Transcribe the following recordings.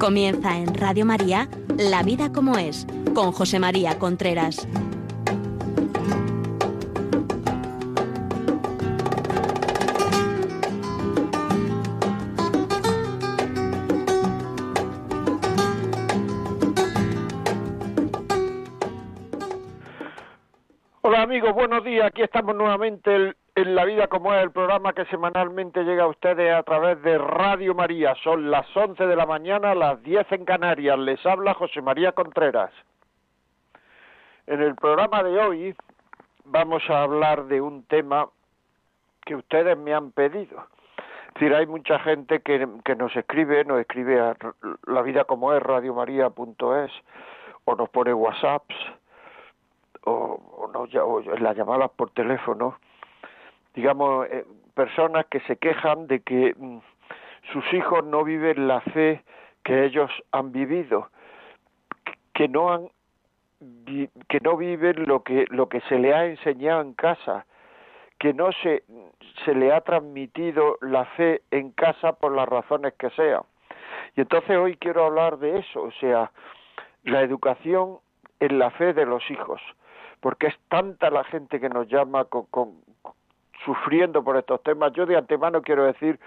Comienza en Radio María La vida como es, con José María Contreras. Hola amigos, buenos días. Aquí estamos nuevamente en La Vida como es, el programa que semanalmente llega a ustedes a través de Radio María. Son las 11 de la mañana, las 10 en Canarias. Les habla José María Contreras. En el programa de hoy vamos a hablar de un tema que ustedes me han pedido. Es decir, hay mucha gente que, nos escribe, nos escribe a la vida como es, radiomaria.es, o nos pone WhatsApps, o, o, no, o las llamadas por teléfono, digamos, eh, personas que se quejan de que mm, sus hijos no viven la fe que ellos han vivido, que no han que no viven lo que lo que se le ha enseñado en casa, que no se se le ha transmitido la fe en casa por las razones que sean. Y entonces hoy quiero hablar de eso, o sea, la educación en la fe de los hijos, porque es tanta la gente que nos llama con, con, sufriendo por estos temas. Yo de antemano quiero decir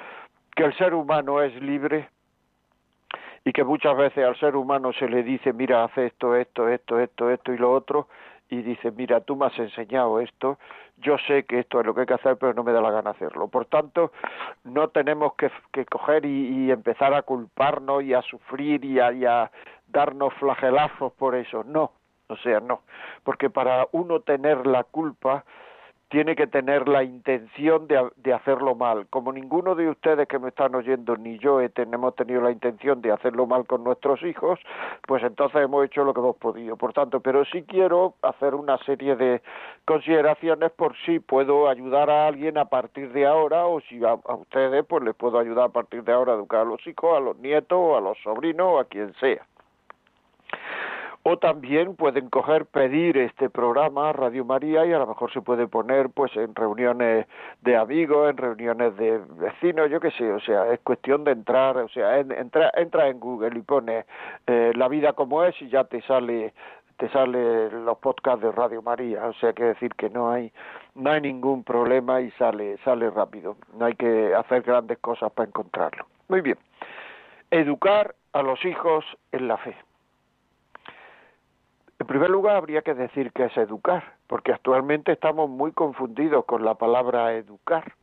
que el ser humano es libre y que muchas veces al ser humano se le dice, mira, haz esto, esto, esto, esto, esto y lo otro, y dice, mira, tú me has enseñado esto, yo sé que esto es lo que hay que hacer, pero no me da la gana hacerlo. Por tanto, no tenemos que, que coger y, y, empezar a culparnos y a sufrir y a, y a darnos flagelazos por eso. No, o sea, no, porque para uno tener la culpa, tiene que tener la intención de, hacerlo mal. Como ninguno de ustedes que me están oyendo, ni yo he, hemos tenido la intención de hacerlo mal con nuestros hijos, pues entonces hemos hecho lo que hemos podido. Por tanto, pero sí quiero hacer una serie de consideraciones por si puedo ayudar a alguien a partir de ahora o si a, a ustedes pues les puedo ayudar a partir de ahora a educar a los hijos, a los nietos, a los sobrinos a quien sea o también pueden coger pedir este programa Radio María y a lo mejor se puede poner pues en reuniones de amigos en reuniones de vecinos yo qué sé o sea es cuestión de entrar o sea en, entra entra en Google y pone eh, la vida como es y ya te sale te sale los podcasts de Radio María. O sea que decir que no hay no hay ningún problema y sale sale rápido. No hay que hacer grandes cosas para encontrarlo. Muy bien. Educar a los hijos en la fe en primer lugar, habría que decir que es educar, porque actualmente estamos muy confundidos con la palabra educar.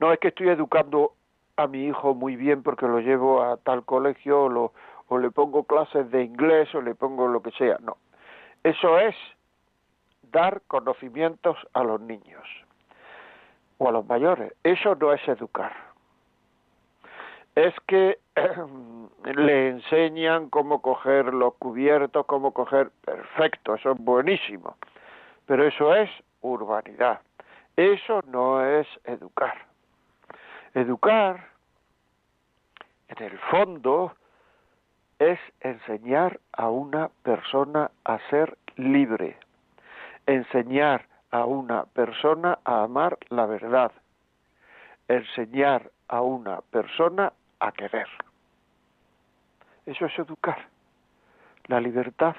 No es que estoy educando a mi hijo muy bien porque lo llevo a tal colegio o, lo, o le pongo clases de inglés o le pongo lo que sea. No, eso es dar conocimientos a los niños o a los mayores. Eso no es educar. Es que le enseñan cómo coger los cubiertos, cómo coger, perfecto, eso es buenísimo, pero eso es urbanidad, eso no es educar. Educar, en el fondo, es enseñar a una persona a ser libre, enseñar a una persona a amar la verdad, enseñar a una persona a querer. Eso es educar. La libertad,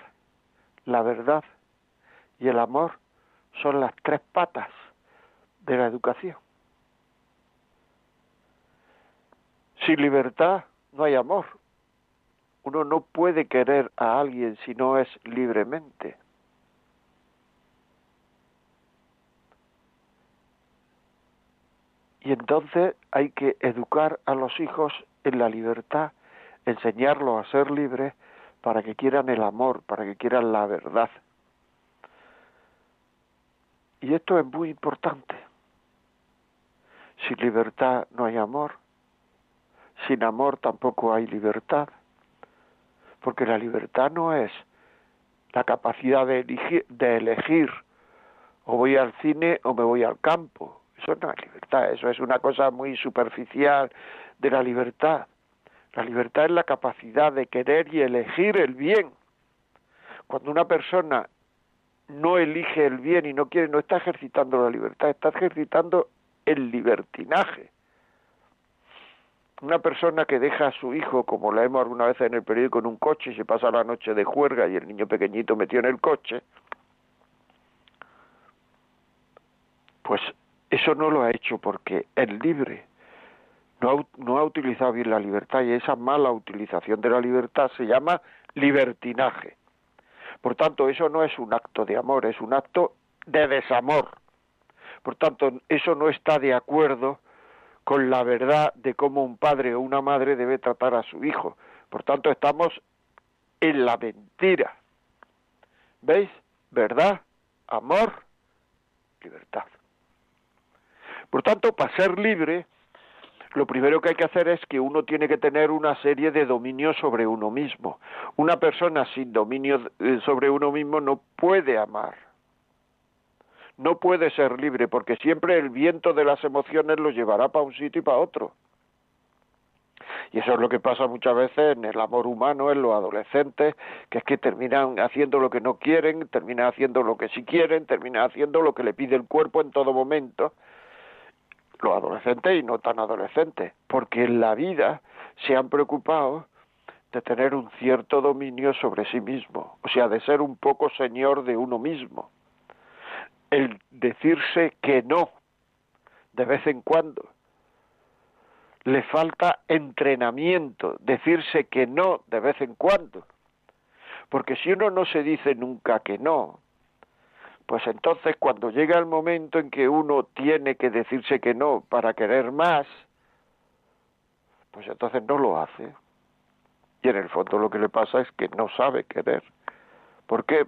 la verdad y el amor son las tres patas de la educación. Sin libertad no hay amor. Uno no puede querer a alguien si no es libremente. Y entonces hay que educar a los hijos en la libertad enseñarlos a ser libres para que quieran el amor, para que quieran la verdad. Y esto es muy importante. Sin libertad no hay amor, sin amor tampoco hay libertad, porque la libertad no es la capacidad de elegir, de elegir o voy al cine o me voy al campo. Eso no es libertad, eso es una cosa muy superficial de la libertad. La libertad es la capacidad de querer y elegir el bien. Cuando una persona no elige el bien y no quiere, no está ejercitando la libertad, está ejercitando el libertinaje. Una persona que deja a su hijo, como leemos alguna vez en el periódico, en un coche y se pasa la noche de juerga y el niño pequeñito metió en el coche, pues eso no lo ha hecho porque es libre. No ha, utilizado bien la libertad y esa mala utilización de la libertad se llama libertinaje. Por tanto, eso no es un acto de amor, es un acto de desamor. Por tanto, eso no está de acuerdo con la verdad de cómo un padre o una madre debe tratar a su hijo. Por tanto, estamos en la mentira. ¿Veis? Verdad, amor, libertad. Por tanto, para ser libre, lo primero que hay que hacer es que uno tiene que tener una serie de dominios sobre uno mismo. Una persona sin dominio eh, sobre uno mismo no puede amar no puede ser libre porque siempre el viento de las emociones lo llevará para un sitio y para otro. Y eso es lo que pasa muchas veces en el amor humano, en los adolescentes, que es que terminan haciendo lo que no quieren, terminan haciendo lo que sí quieren, terminan haciendo lo que le pide el cuerpo en todo momento. Los adolescentes y no tan adolescentes, porque en la vida se han preocupado de tener un cierto dominio sobre sí mismo, o sea, de ser un poco señor de uno mismo el decirse que no de vez en cuando. Le falta entrenamiento, decirse que no de vez en cuando. Porque si uno no se dice nunca que no, pues entonces cuando llega el momento en que uno tiene que decirse que no para querer más, pues entonces no lo hace. Y en el fondo lo que le pasa es que no sabe querer. ¿Por qué?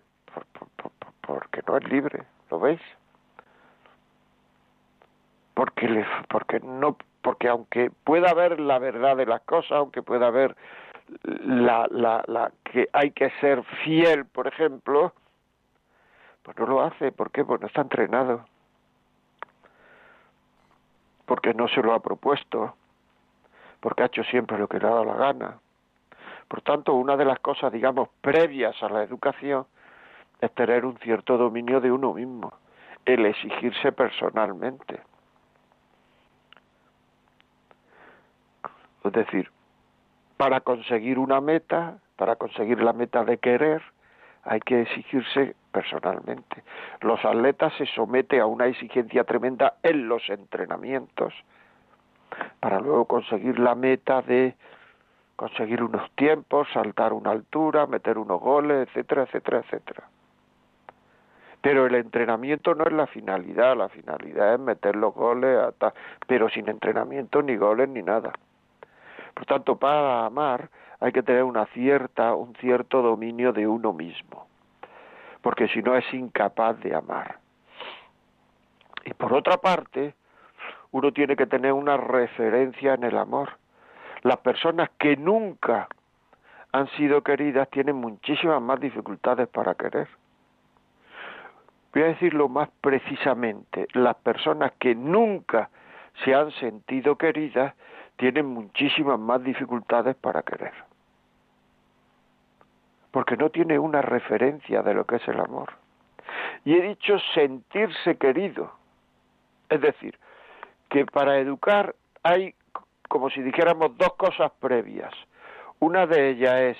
porque no es libre. ¿Lo veis? Porque, porque no porque aunque pueda haber la verdad de las cosas, aunque pueda haber la, la, la que hay que ser fiel, por ejemplo, pues no lo hace. ¿Por qué? Pues no está entrenado. Porque no se lo ha propuesto. Porque ha hecho siempre lo que le ha dado la gana. Por tanto, una de las cosas, digamos, previas a la educación es tener un cierto dominio de uno mismo, el exigirse personalmente. Es decir, para conseguir una meta, para conseguir la meta de querer, hay que exigirse personalmente. Los atletas se someten a una exigencia tremenda en los entrenamientos para luego conseguir la meta de conseguir unos tiempos, saltar una altura, meter unos goles, etcétera, etcétera, etcétera. Pero el entrenamiento no es la finalidad, la finalidad es meter los goles, pero sin entrenamiento ni goles ni nada. Por tanto, para amar hay que tener una cierta, un cierto dominio de uno mismo, porque si no es incapaz de amar. Y por otra parte, uno tiene que tener una referencia en el amor. Las personas que nunca han sido queridas tienen muchísimas más dificultades para querer. Voy a decirlo más precisamente, las personas que nunca se han sentido queridas tienen muchísimas más dificultades para querer. Porque no tiene una referencia de lo que es el amor. Y he dicho sentirse querido. Es decir, que para educar hay, como si dijéramos, dos cosas previas. Una de ellas es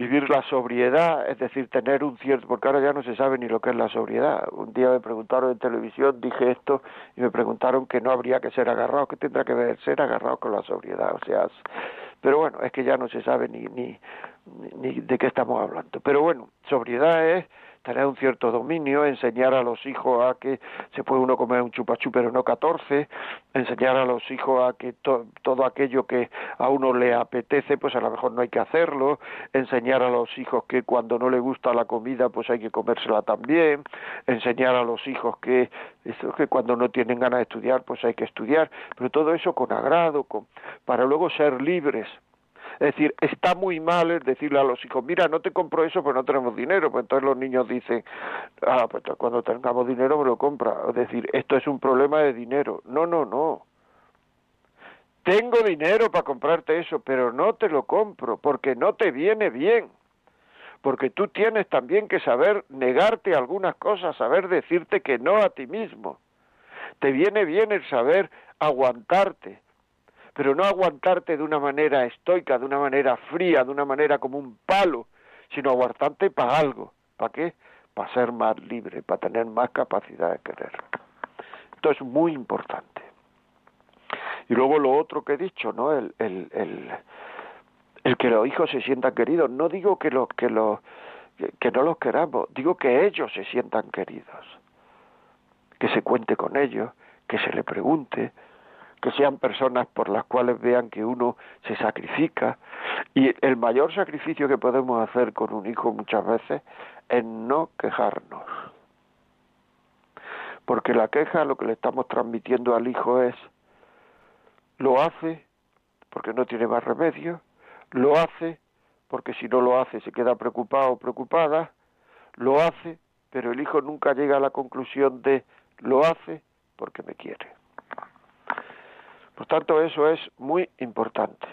vivir la sobriedad, es decir, tener un cierto, porque ahora ya no se sabe ni lo que es la sobriedad. Un día me preguntaron en televisión, dije esto, y me preguntaron que no habría que ser agarrado, ¿qué tendrá que ver ser agarrado con la sobriedad? O sea, pero bueno, es que ya no se sabe ni, ni, ni de qué estamos hablando. Pero bueno, sobriedad es tener un cierto dominio, enseñar a los hijos a que se puede uno comer un chupachú pero no catorce, enseñar a los hijos a que todo aquello que a uno le apetece pues a lo mejor no hay que hacerlo, enseñar a los hijos que cuando no le gusta la comida pues hay que comérsela también, enseñar a los hijos que, que cuando no tienen ganas de estudiar pues hay que estudiar, pero todo eso con agrado, con, para luego ser libres es decir, está muy mal el decirle a los hijos, mira, no te compro eso, pues no tenemos dinero. Pues entonces los niños dicen, ah, pues cuando tengamos dinero me lo compra. Es decir, esto es un problema de dinero. No, no, no. Tengo dinero para comprarte eso, pero no te lo compro porque no te viene bien. Porque tú tienes también que saber negarte algunas cosas, saber decirte que no a ti mismo. Te viene bien el saber aguantarte, pero no aguantarte de una manera estoica, de una manera fría, de una manera como un palo, sino aguantarte para algo. ¿Para qué? Para ser más libre, para tener más capacidad de querer. Esto es muy importante. Y luego lo otro que he dicho, ¿no? El, el, el, el que los hijos se sientan queridos. No digo que los que los que no los queramos, digo que ellos se sientan queridos, que se cuente con ellos, que se le pregunte, que sean personas por las cuales vean que uno se sacrifica. Y el mayor sacrificio que podemos hacer con un hijo muchas veces es no quejarnos. Porque la queja lo que le estamos transmitiendo al hijo es, lo hace porque no tiene más remedio, lo hace porque si no lo hace se queda preocupado o preocupada, lo hace, pero el hijo nunca llega a la conclusión de lo hace porque me quiere. Por tanto, eso es muy importante,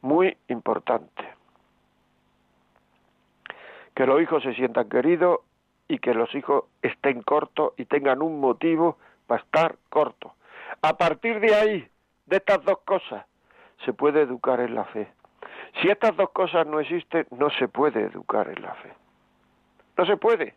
muy importante. Que los hijos se sientan queridos y que los hijos estén cortos y tengan un motivo para estar cortos. A partir de ahí, de estas dos cosas, se puede educar en la fe. Si estas dos cosas no existen, no se puede educar en la fe. No se puede.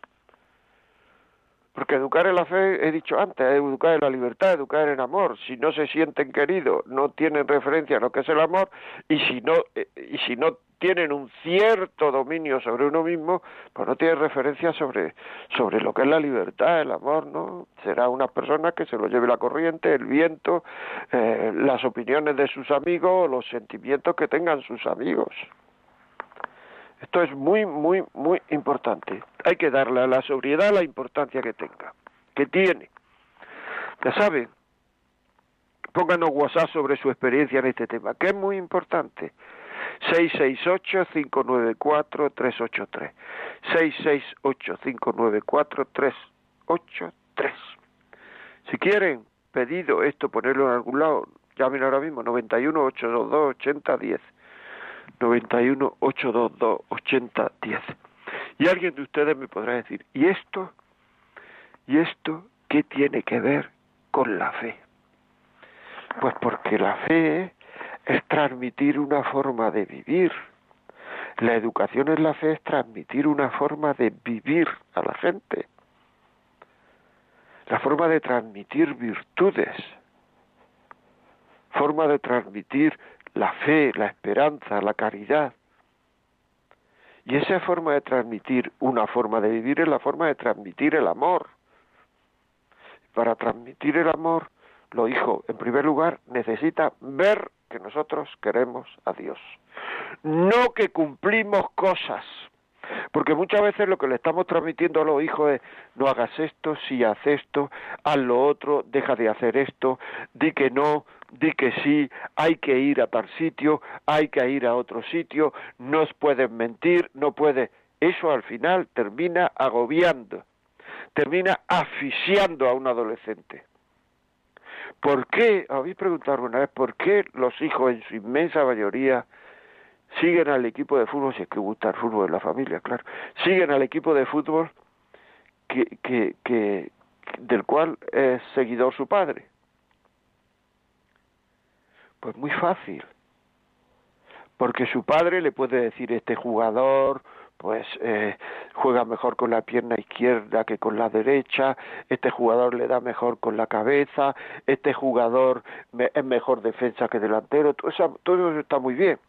Porque educar en la fe, he dicho antes, educar en la libertad, educar en amor. Si no se sienten queridos, no tienen referencia a lo que es el amor, y si no, eh, y si no tienen un cierto dominio sobre uno mismo, pues no tienen referencia sobre, sobre lo que es la libertad, el amor, ¿no? Será una persona que se lo lleve la corriente, el viento, eh, las opiniones de sus amigos, los sentimientos que tengan sus amigos. Esto es muy, muy, muy importante. Hay que darle a la sobriedad la importancia que tenga, que tiene. Ya sabe, pónganos WhatsApp sobre su experiencia en este tema, que es muy importante. 668-594-383. 668-594-383. Si quieren, pedido esto, ponerlo en algún lado, llamen ahora mismo 91-822-8010. 91 822 8010. Y alguien de ustedes me podrá decir, ¿y esto? ¿Y esto qué tiene que ver con la fe? Pues porque la fe es transmitir una forma de vivir. La educación en la fe es transmitir una forma de vivir a la gente. La forma de transmitir virtudes. Forma de transmitir la fe, la esperanza, la caridad. Y esa forma de transmitir una forma de vivir es la forma de transmitir el amor. Para transmitir el amor, lo hijo, en primer lugar, necesita ver que nosotros queremos a Dios. No que cumplimos cosas. Porque muchas veces lo que le estamos transmitiendo a los hijos es no hagas esto, si haces esto, haz lo otro, deja de hacer esto, di que no, di que sí, hay que ir a tal sitio, hay que ir a otro sitio, no pueden mentir, no puede. Eso al final termina agobiando, termina asfixiando a un adolescente. ¿Por qué, habéis preguntado alguna vez, por qué los hijos en su inmensa mayoría siguen al equipo de fútbol, si es que gusta el fútbol en la familia, claro, siguen al equipo de fútbol que, que, que, del cual es seguidor su padre? Pues muy fácil. Porque su padre le puede decir, este jugador pues eh, juega mejor con la pierna izquierda que con la derecha, este jugador le da mejor con la cabeza, este jugador es mejor defensa que delantero, todo eso, todo eso está muy bien.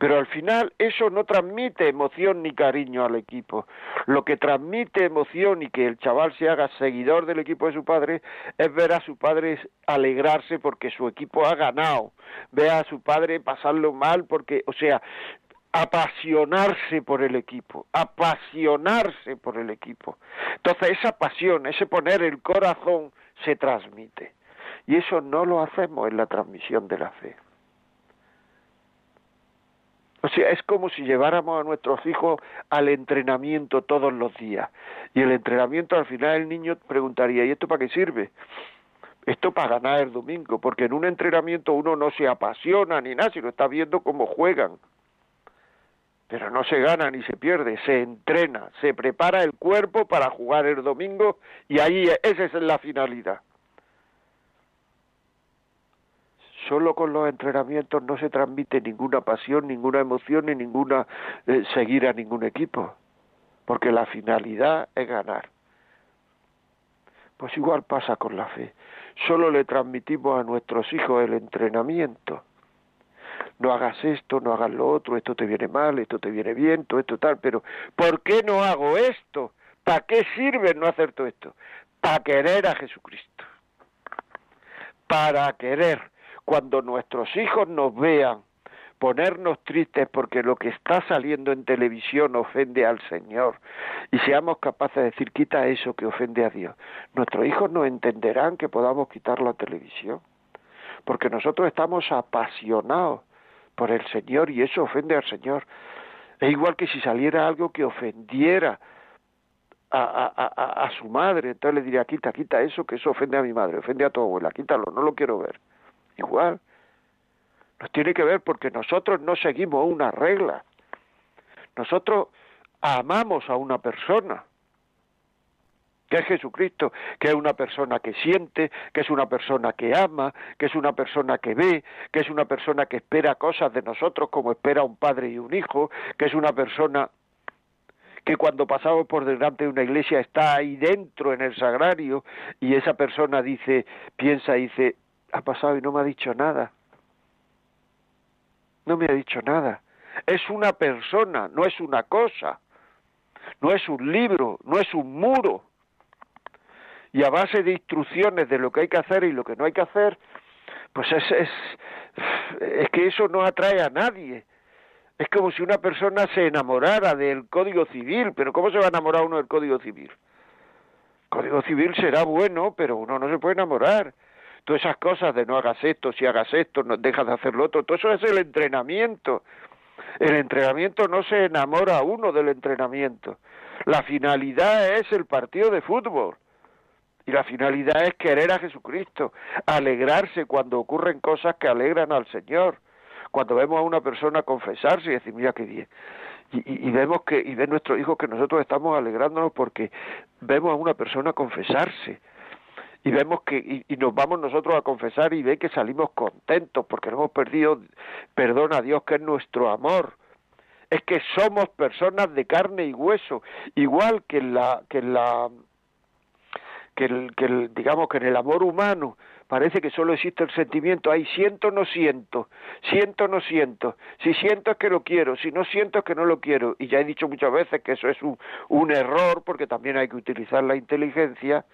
Pero al final eso no transmite emoción ni cariño al equipo. Lo que transmite emoción y que el chaval se haga seguidor del equipo de su padre es ver a su padre alegrarse porque su equipo ha ganado, ver a su padre pasarlo mal porque, o sea, apasionarse por el equipo, apasionarse por el equipo. Entonces esa pasión, ese poner el corazón se transmite. Y eso no lo hacemos en la transmisión de la fe. O sea, es como si lleváramos a nuestros hijos al entrenamiento todos los días. Y el entrenamiento al final el niño preguntaría, ¿y esto para qué sirve? Esto para ganar el domingo, porque en un entrenamiento uno no se apasiona ni nada, sino está viendo cómo juegan. Pero no se gana ni se pierde, se entrena, se prepara el cuerpo para jugar el domingo y ahí esa es la finalidad. Solo con los entrenamientos no se transmite ninguna pasión, ninguna emoción ni ninguna eh, seguir a ningún equipo, porque la finalidad es ganar. Pues igual pasa con la fe. Solo le transmitimos a nuestros hijos el entrenamiento. No hagas esto, no hagas lo otro, esto te viene mal, esto te viene bien, todo esto tal, pero ¿por qué no hago esto? ¿Para qué sirve no hacer todo esto? Para querer a Jesucristo. Para querer. Cuando nuestros hijos nos vean ponernos tristes porque lo que está saliendo en televisión ofende al Señor y seamos capaces de decir quita eso que ofende a Dios, nuestros hijos no entenderán que podamos quitar la televisión porque nosotros estamos apasionados por el Señor y eso ofende al Señor. Es igual que si saliera algo que ofendiera a, a, su madre, entonces le diría, quita, quita eso, que eso ofende a mi madre, ofende a tu abuela, quítalo, no lo quiero ver. Igual, nos tiene que ver porque nosotros no seguimos una regla. Nosotros amamos a una persona, que es Jesucristo, que es una persona que siente, que es una persona que ama, que es una persona que ve, que es una persona que espera cosas de nosotros como espera un padre y un hijo, que es una persona que cuando pasamos por delante de una iglesia está ahí dentro en el sagrario y esa persona dice, piensa dice, ha pasado y no me ha dicho nada no me ha dicho nada. Es una persona, no es una cosa, no es un libro, no es un muro. Y a base de instrucciones de lo que hay que hacer y lo que no hay que hacer, pues es, es, es que eso no atrae a nadie. Es como si una persona se enamorara del Código Civil, pero ¿cómo se va a enamorar uno del Código Civil? El Código Civil será bueno, pero uno no se puede enamorar todas esas cosas de no hagas esto, si hagas esto, no dejas de hacer lo otro, todo eso es el entrenamiento. El entrenamiento no se enamora uno del entrenamiento. La finalidad es el partido de fútbol. Y la finalidad es querer a Jesucristo, alegrarse cuando ocurren cosas que alegran al Señor. Cuando vemos a una persona confesarse y decir, mira qué bien. Y, vemos que, y ve nuestro hijo que nosotros estamos alegrándonos porque vemos a una persona confesarse y vemos que y, nos vamos nosotros a confesar y ve que salimos contentos porque no hemos perdido perdón a Dios que es nuestro amor. Es que somos personas de carne y hueso igual que en la que en la que el, que el, digamos que en el amor humano. Parece que solo existe el sentimiento, hay siento, no siento, siento, no siento, si siento es que lo quiero, si no siento es que no lo quiero, y ya he dicho muchas veces que eso es un, un error, porque también hay que utilizar la inteligencia,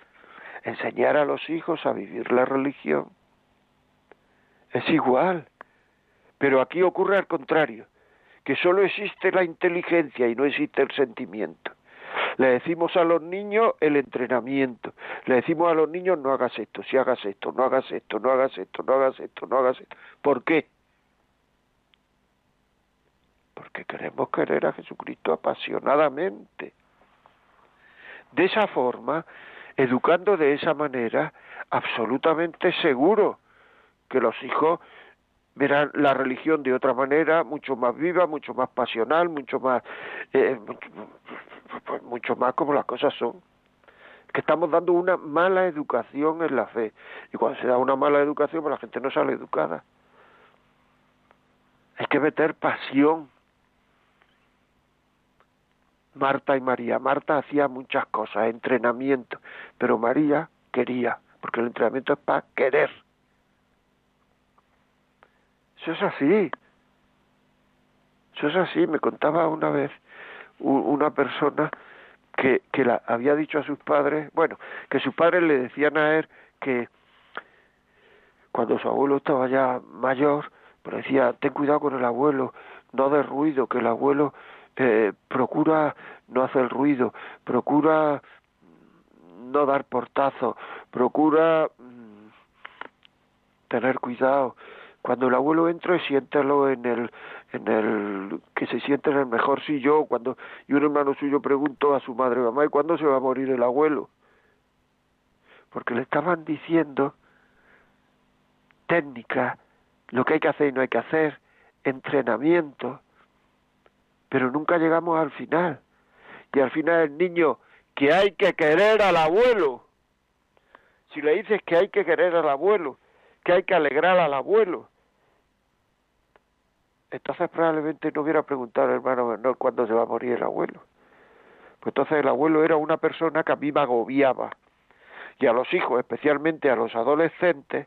enseñar a los hijos a vivir la religión. Es igual, pero aquí ocurre al contrario, que solo existe la inteligencia y no existe el sentimiento. Le decimos a los niños el entrenamiento. Le decimos a los niños no hagas esto, si hagas esto, no hagas esto, no hagas esto, no hagas esto, no hagas esto. ¿Por qué? Porque queremos querer a Jesucristo apasionadamente. De esa forma educando de esa manera, absolutamente seguro que los hijos verán la religión de otra manera, mucho más viva, mucho más pasional, mucho más, eh, mucho más como las cosas son. Que estamos dando una mala educación en la fe. Y cuando se da una mala educación, pues la gente no sale educada. Hay que meter pasión Marta y María. Marta hacía muchas cosas, entrenamiento, pero María quería, porque el entrenamiento es para querer. Eso es así. Eso es así. Me contaba una vez una persona que, que la, había dicho a sus padres, bueno, que sus padres le decían a él que cuando su abuelo estaba ya mayor, pero decía, ten cuidado con el abuelo, no de ruido, que el abuelo eh, procura no hacer ruido, procura no dar portazo, procura mm, tener cuidado. Cuando el abuelo entra, siéntelo en el, en el, que se siente en el mejor sillón. Cuando, y un hermano suyo preguntó a su madre, mamá, ¿y cuándo se va a morir el abuelo? Porque le estaban diciendo técnica, lo que hay que hacer y no hay que hacer, entrenamiento, pero nunca llegamos al final. Y al final el niño, que hay que querer al abuelo. Si le dices que hay que querer al abuelo, que hay que alegrar al abuelo, entonces probablemente no hubiera preguntado al hermano menor cuándo se va a morir el abuelo. Pues entonces el abuelo era una persona que a mí me agobiaba. Y a los hijos, especialmente a los adolescentes,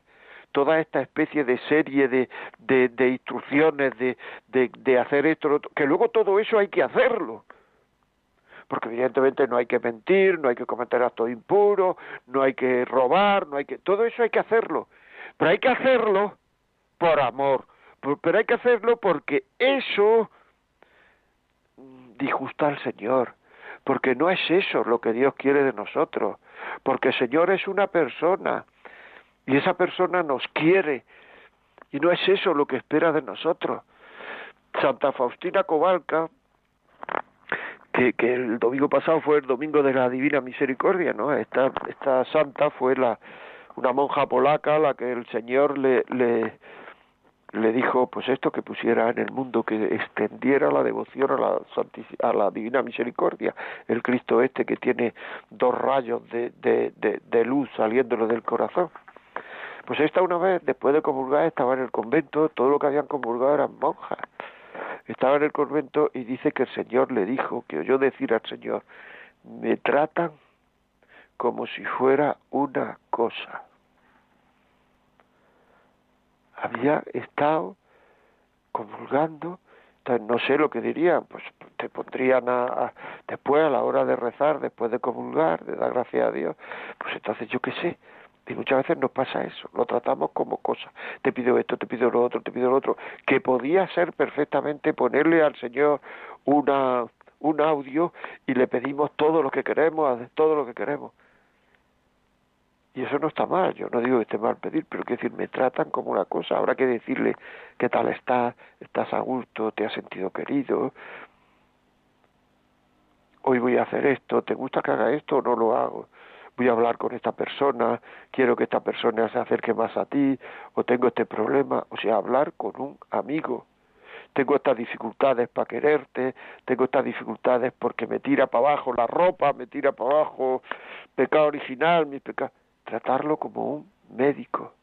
toda esta especie de serie de, de, instrucciones, de, de, hacer esto, que luego todo eso hay que hacerlo. Porque evidentemente no hay que mentir, no hay que cometer actos impuros, no hay que robar, no hay que todo eso hay que hacerlo, pero hay que hacerlo por amor, pero hay que hacerlo porque eso disgusta al Señor, porque no es eso lo que Dios quiere de nosotros, porque el Señor es una persona y esa persona nos quiere y no es eso lo que espera de nosotros. Santa Faustina Cobalca, que, el domingo pasado fue el domingo de la Divina Misericordia, ¿no? Esta, esta santa fue la una monja polaca a la que el Señor le, le le dijo pues esto que pusiera en el mundo que extendiera la devoción a la a la divina misericordia el Cristo este que tiene dos rayos de, de, de, luz saliéndole del corazón pues esta una vez después de comulgar estaba en el convento todo lo que habían comulgado eran monjas. Estaba en el convento y dice que el Señor le dijo que oyó decir al Señor me tratan como si fuera una cosa había estado comulgando, entonces no sé lo que dirían, pues te pondrían a, después a la hora de rezar, después de comulgar, de dar gracias a Dios, pues entonces yo qué sé, y muchas veces nos pasa eso, lo tratamos como cosa. Te pido esto, te pido lo otro, te pido lo otro, que podía ser perfectamente ponerle al Señor una un audio y le pedimos todo lo que queremos, todo lo que queremos. Y eso no está mal, yo no digo que esté mal pedir, pero quiero decir, me tratan como una cosa, habrá que decirle qué tal estás, estás a gusto, te has sentido querido, hoy voy a hacer esto, ¿te gusta que haga esto o no lo hago? Voy a hablar con esta persona, quiero que esta persona se acerque más a ti, o tengo este problema, o sea, hablar con un amigo. Tengo estas dificultades para quererte, tengo estas dificultades porque me tira para abajo la ropa, me tira para abajo pecado original, mi pecado tratarlo como un médico,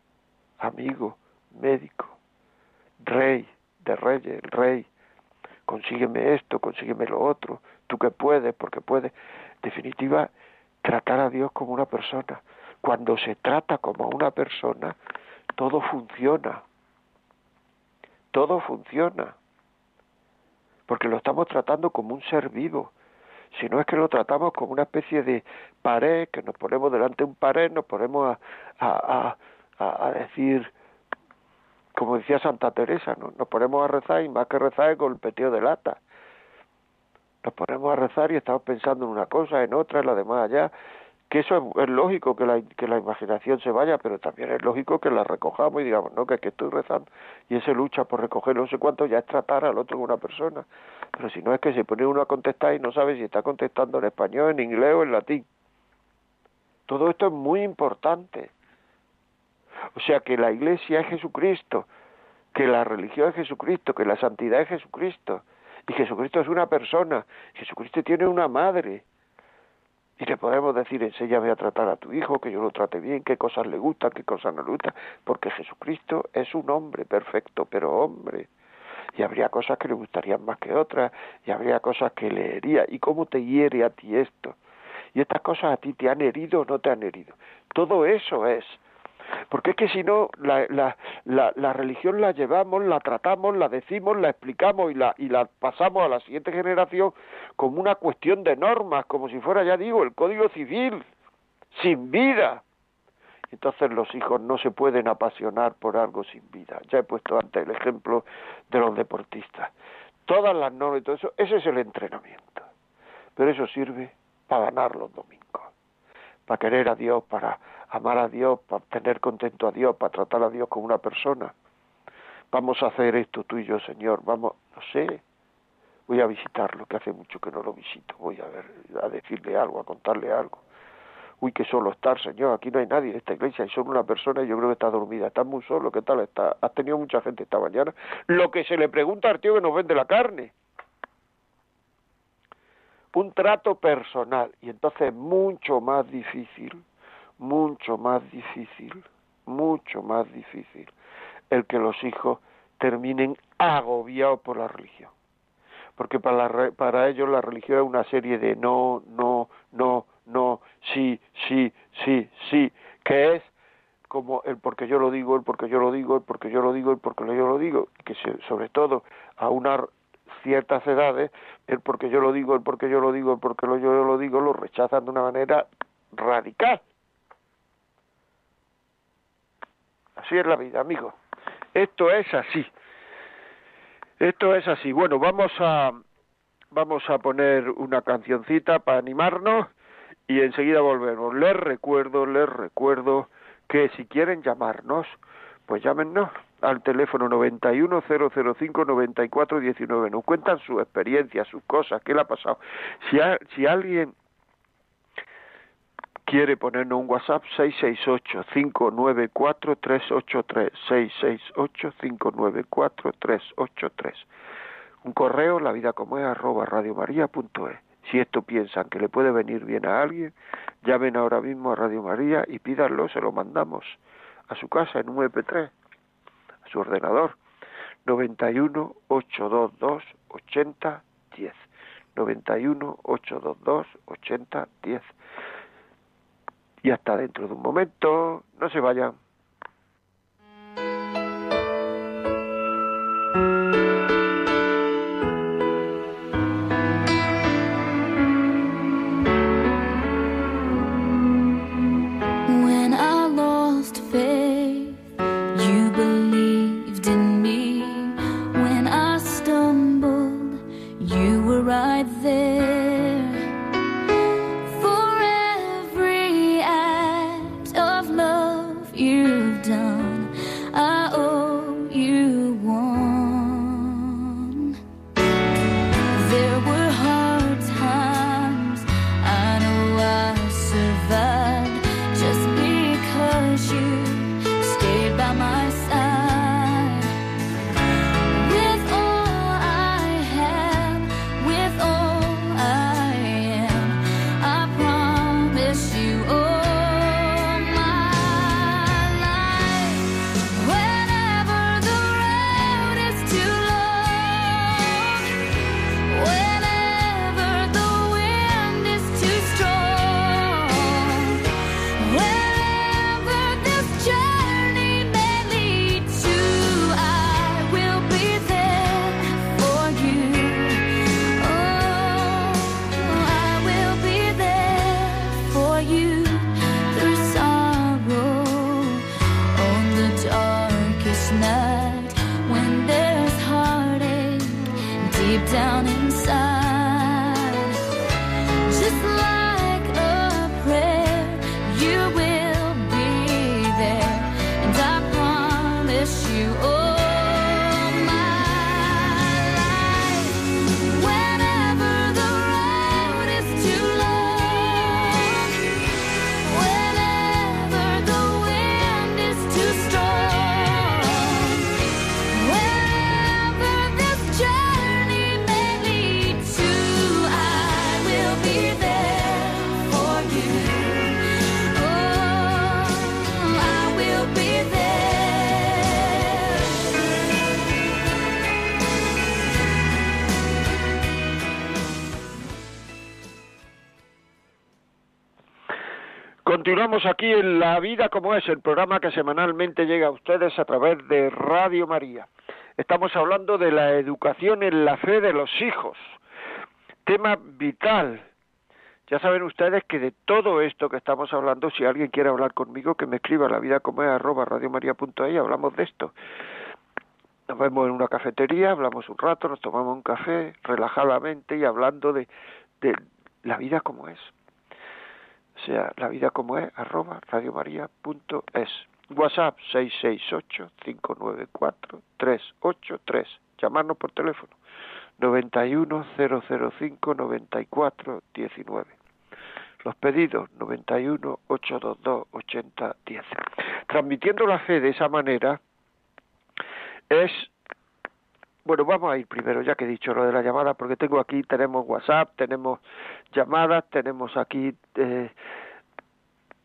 amigo, médico, rey de reyes, el rey, consígueme esto, consígueme lo otro, tú que puedes, porque puedes. definitiva, tratar a Dios como una persona. Cuando se trata como una persona, todo funciona. Todo funciona. Porque lo estamos tratando como un ser vivo si no es que lo tratamos como una especie de pared, que nos ponemos delante de un pared, nos ponemos a, a, a, decir, como decía Santa Teresa, ¿no? nos ponemos a rezar y más que rezar es golpeteo de lata. Nos ponemos a rezar y estamos pensando en una cosa, en otra, en la demás allá, que eso es, lógico que la, que la imaginación se vaya, pero también es lógico que la recojamos y digamos, no, que, que estoy rezando y ese lucha por recoger no sé cuánto ya es tratar al otro como una persona. Pero si no es que se pone uno a contestar y no sabe si está contestando en español, en inglés o en latín. Todo esto es muy importante. O sea que la iglesia es Jesucristo, que la religión es Jesucristo, que la santidad es Jesucristo. Y Jesucristo es una persona, Jesucristo tiene una madre. Y le podemos decir, enséñame a tratar a tu hijo, que yo lo trate bien, qué cosas le gustan, qué cosas no le gustan, porque Jesucristo es un hombre perfecto, pero hombre y habría cosas que le gustarían más que otras, y habría cosas que leería. ¿Y cómo te hiere a ti esto? ¿Y estas cosas a ti te han herido o no te han herido? Todo eso es. Porque es que si no, la, la, la, religión la llevamos, la tratamos, la decimos, la explicamos y la, y la pasamos a la siguiente generación como una cuestión de normas, como si fuera, ya digo, el Código Civil, sin vida. Entonces los hijos no se pueden apasionar por algo sin vida. Ya he puesto antes el ejemplo de los deportistas. Todas las normas y todo eso, ese es el entrenamiento. Pero eso sirve para ganar los domingos, para querer a Dios, para amar a Dios, para tener contento a Dios, para tratar a Dios como una persona. Vamos a hacer esto tú y yo, Señor. Vamos, no sé. Voy a visitarlo, que hace mucho que no lo visito. Voy a ver, a decirle algo, a contarle algo uy, que solo estar, Señor, aquí no hay nadie en esta iglesia, hay solo una persona y yo creo que está dormida, está muy solo, ¿qué tal está? Has tenido mucha gente esta mañana. Lo que se le pregunta al tío que nos vende la carne. Un trato personal, y entonces mucho más difícil, mucho más difícil, mucho más difícil, el que los hijos terminen agobiados por la religión. Porque para, para ellos la religión es una serie de no, no, no, no, sí, sí, sí, sí, que es como el porque yo lo digo, el porque yo lo digo, el porque yo lo digo, el porque yo lo digo, que sobre todo a unas ciertas edades, el porque yo lo digo, el porque yo lo digo, el porque yo lo digo, lo rechazan de una manera radical. Así es la vida, amigo. Esto es así. Esto es así. Bueno, vamos a vamos a poner una cancioncita para animarnos y enseguida volvemos. Les recuerdo, les recuerdo que si quieren llamarnos, pues llámenos al teléfono 910059419. Nos cuentan su experiencia, sus cosas, qué le ha pasado. Si, si alguien quiere ponernos un WhatsApp 668-594-383, 668-594-383. Un correo, la vida como es, arroba radiomaria.es. Si esto piensan que le puede venir bien a alguien, llamen ahora mismo a Radio María y pídanlo, se lo mandamos a su casa en un MP3, su ordenador. 91 822 80 10. 91 822 80 10. Y hasta dentro de un momento, no se vayan. Continuamos aquí en La Vida como es, el programa que semanalmente llega a ustedes a través de Radio María. Estamos hablando de la educación en la fe de los hijos, tema vital. Ya saben ustedes que de todo esto que estamos hablando, si alguien quiere hablar conmigo, que me escriba la vida como es arroba radiomaria.es hablamos de esto. Nos vemos en una cafetería, hablamos un rato, nos tomamos un café relajadamente y hablando de la vida como es sea la vida como es, arroba radiomaria.es. WhatsApp 668-594-383. Llamarnos por teléfono 91-005-94-19. Los pedidos 91-822-80-10. Transmitiendo la fe de esa manera es bueno, vamos a ir primero, ya que he dicho lo de la llamada, porque tengo aquí, tenemos WhatsApp, tenemos llamadas, tenemos aquí, eh,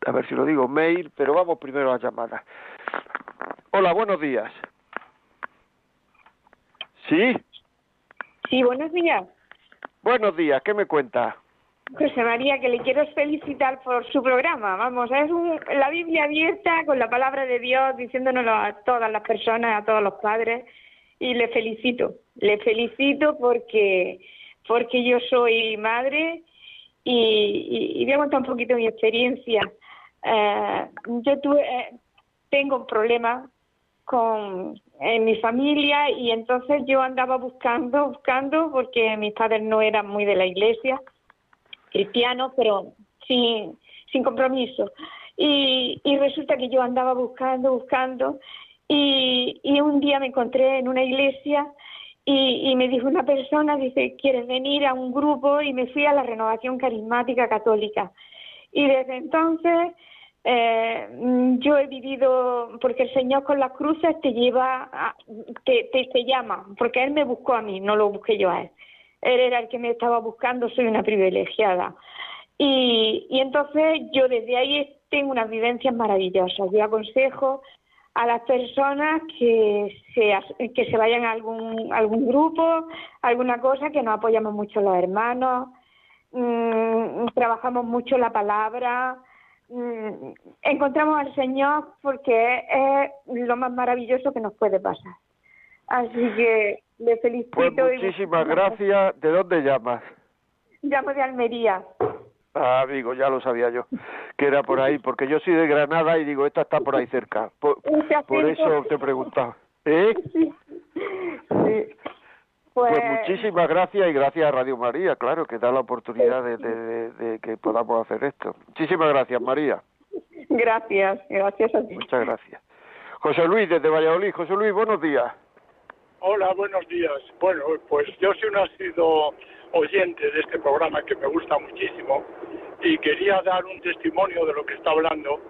a ver si lo digo, mail, pero vamos primero a llamadas. Hola, buenos días. Sí. Sí, buenos días. Buenos días, ¿qué me cuenta? José María, que le quiero felicitar por su programa. Vamos, es la Biblia abierta con la palabra de Dios diciéndonoslo a todas las personas, a todos los padres. Y le felicito, le felicito porque, porque yo soy madre y, y, voy a contar un poquito mi experiencia. Eh, yo tuve, eh, tengo un problema con en mi familia y entonces yo andaba buscando, buscando porque mis padres no eran muy de la iglesia cristiano, pero sin, sin compromiso. Y, y resulta que yo andaba buscando, buscando, y, y un día me encontré en una iglesia y, y, me dijo una persona, dice, ¿quieres venir a un grupo? Y me fui a la renovación carismática católica. Y desde entonces eh, yo he vivido, porque el Señor con las cruces te lleva, te, te, te llama, porque Él me buscó a mí, no lo busqué yo a Él él era el que me estaba buscando, soy una privilegiada. Y, y entonces yo desde ahí tengo unas vivencias maravillosas. Yo aconsejo a las personas que se, que se vayan a algún, algún grupo, alguna cosa, que nos apoyamos mucho los hermanos, mm, trabajamos mucho la palabra, mm, encontramos al Señor porque es lo más maravilloso que nos puede pasar. Así que le felicito. Pues muchísimas gracias. ¿De dónde llamas? Llamo de Almería. Ah, amigo, ya lo sabía yo, que era por ahí, porque yo soy de Granada y digo, esta está por ahí cerca. Por, eso te he preguntado. ¿Eh? Sí. sí. Pues... pues... muchísimas gracias y gracias a Radio María, claro, que da la oportunidad de, de, de, que podamos hacer esto. Muchísimas gracias, María. Gracias, gracias a ti. Muchas gracias. José Luis, desde Valladolid. José Luis, buenos días. Hola, buenos días. Bueno, pues yo soy un nacido oyente de este programa que me gusta muchísimo y quería dar un testimonio de lo que está hablando.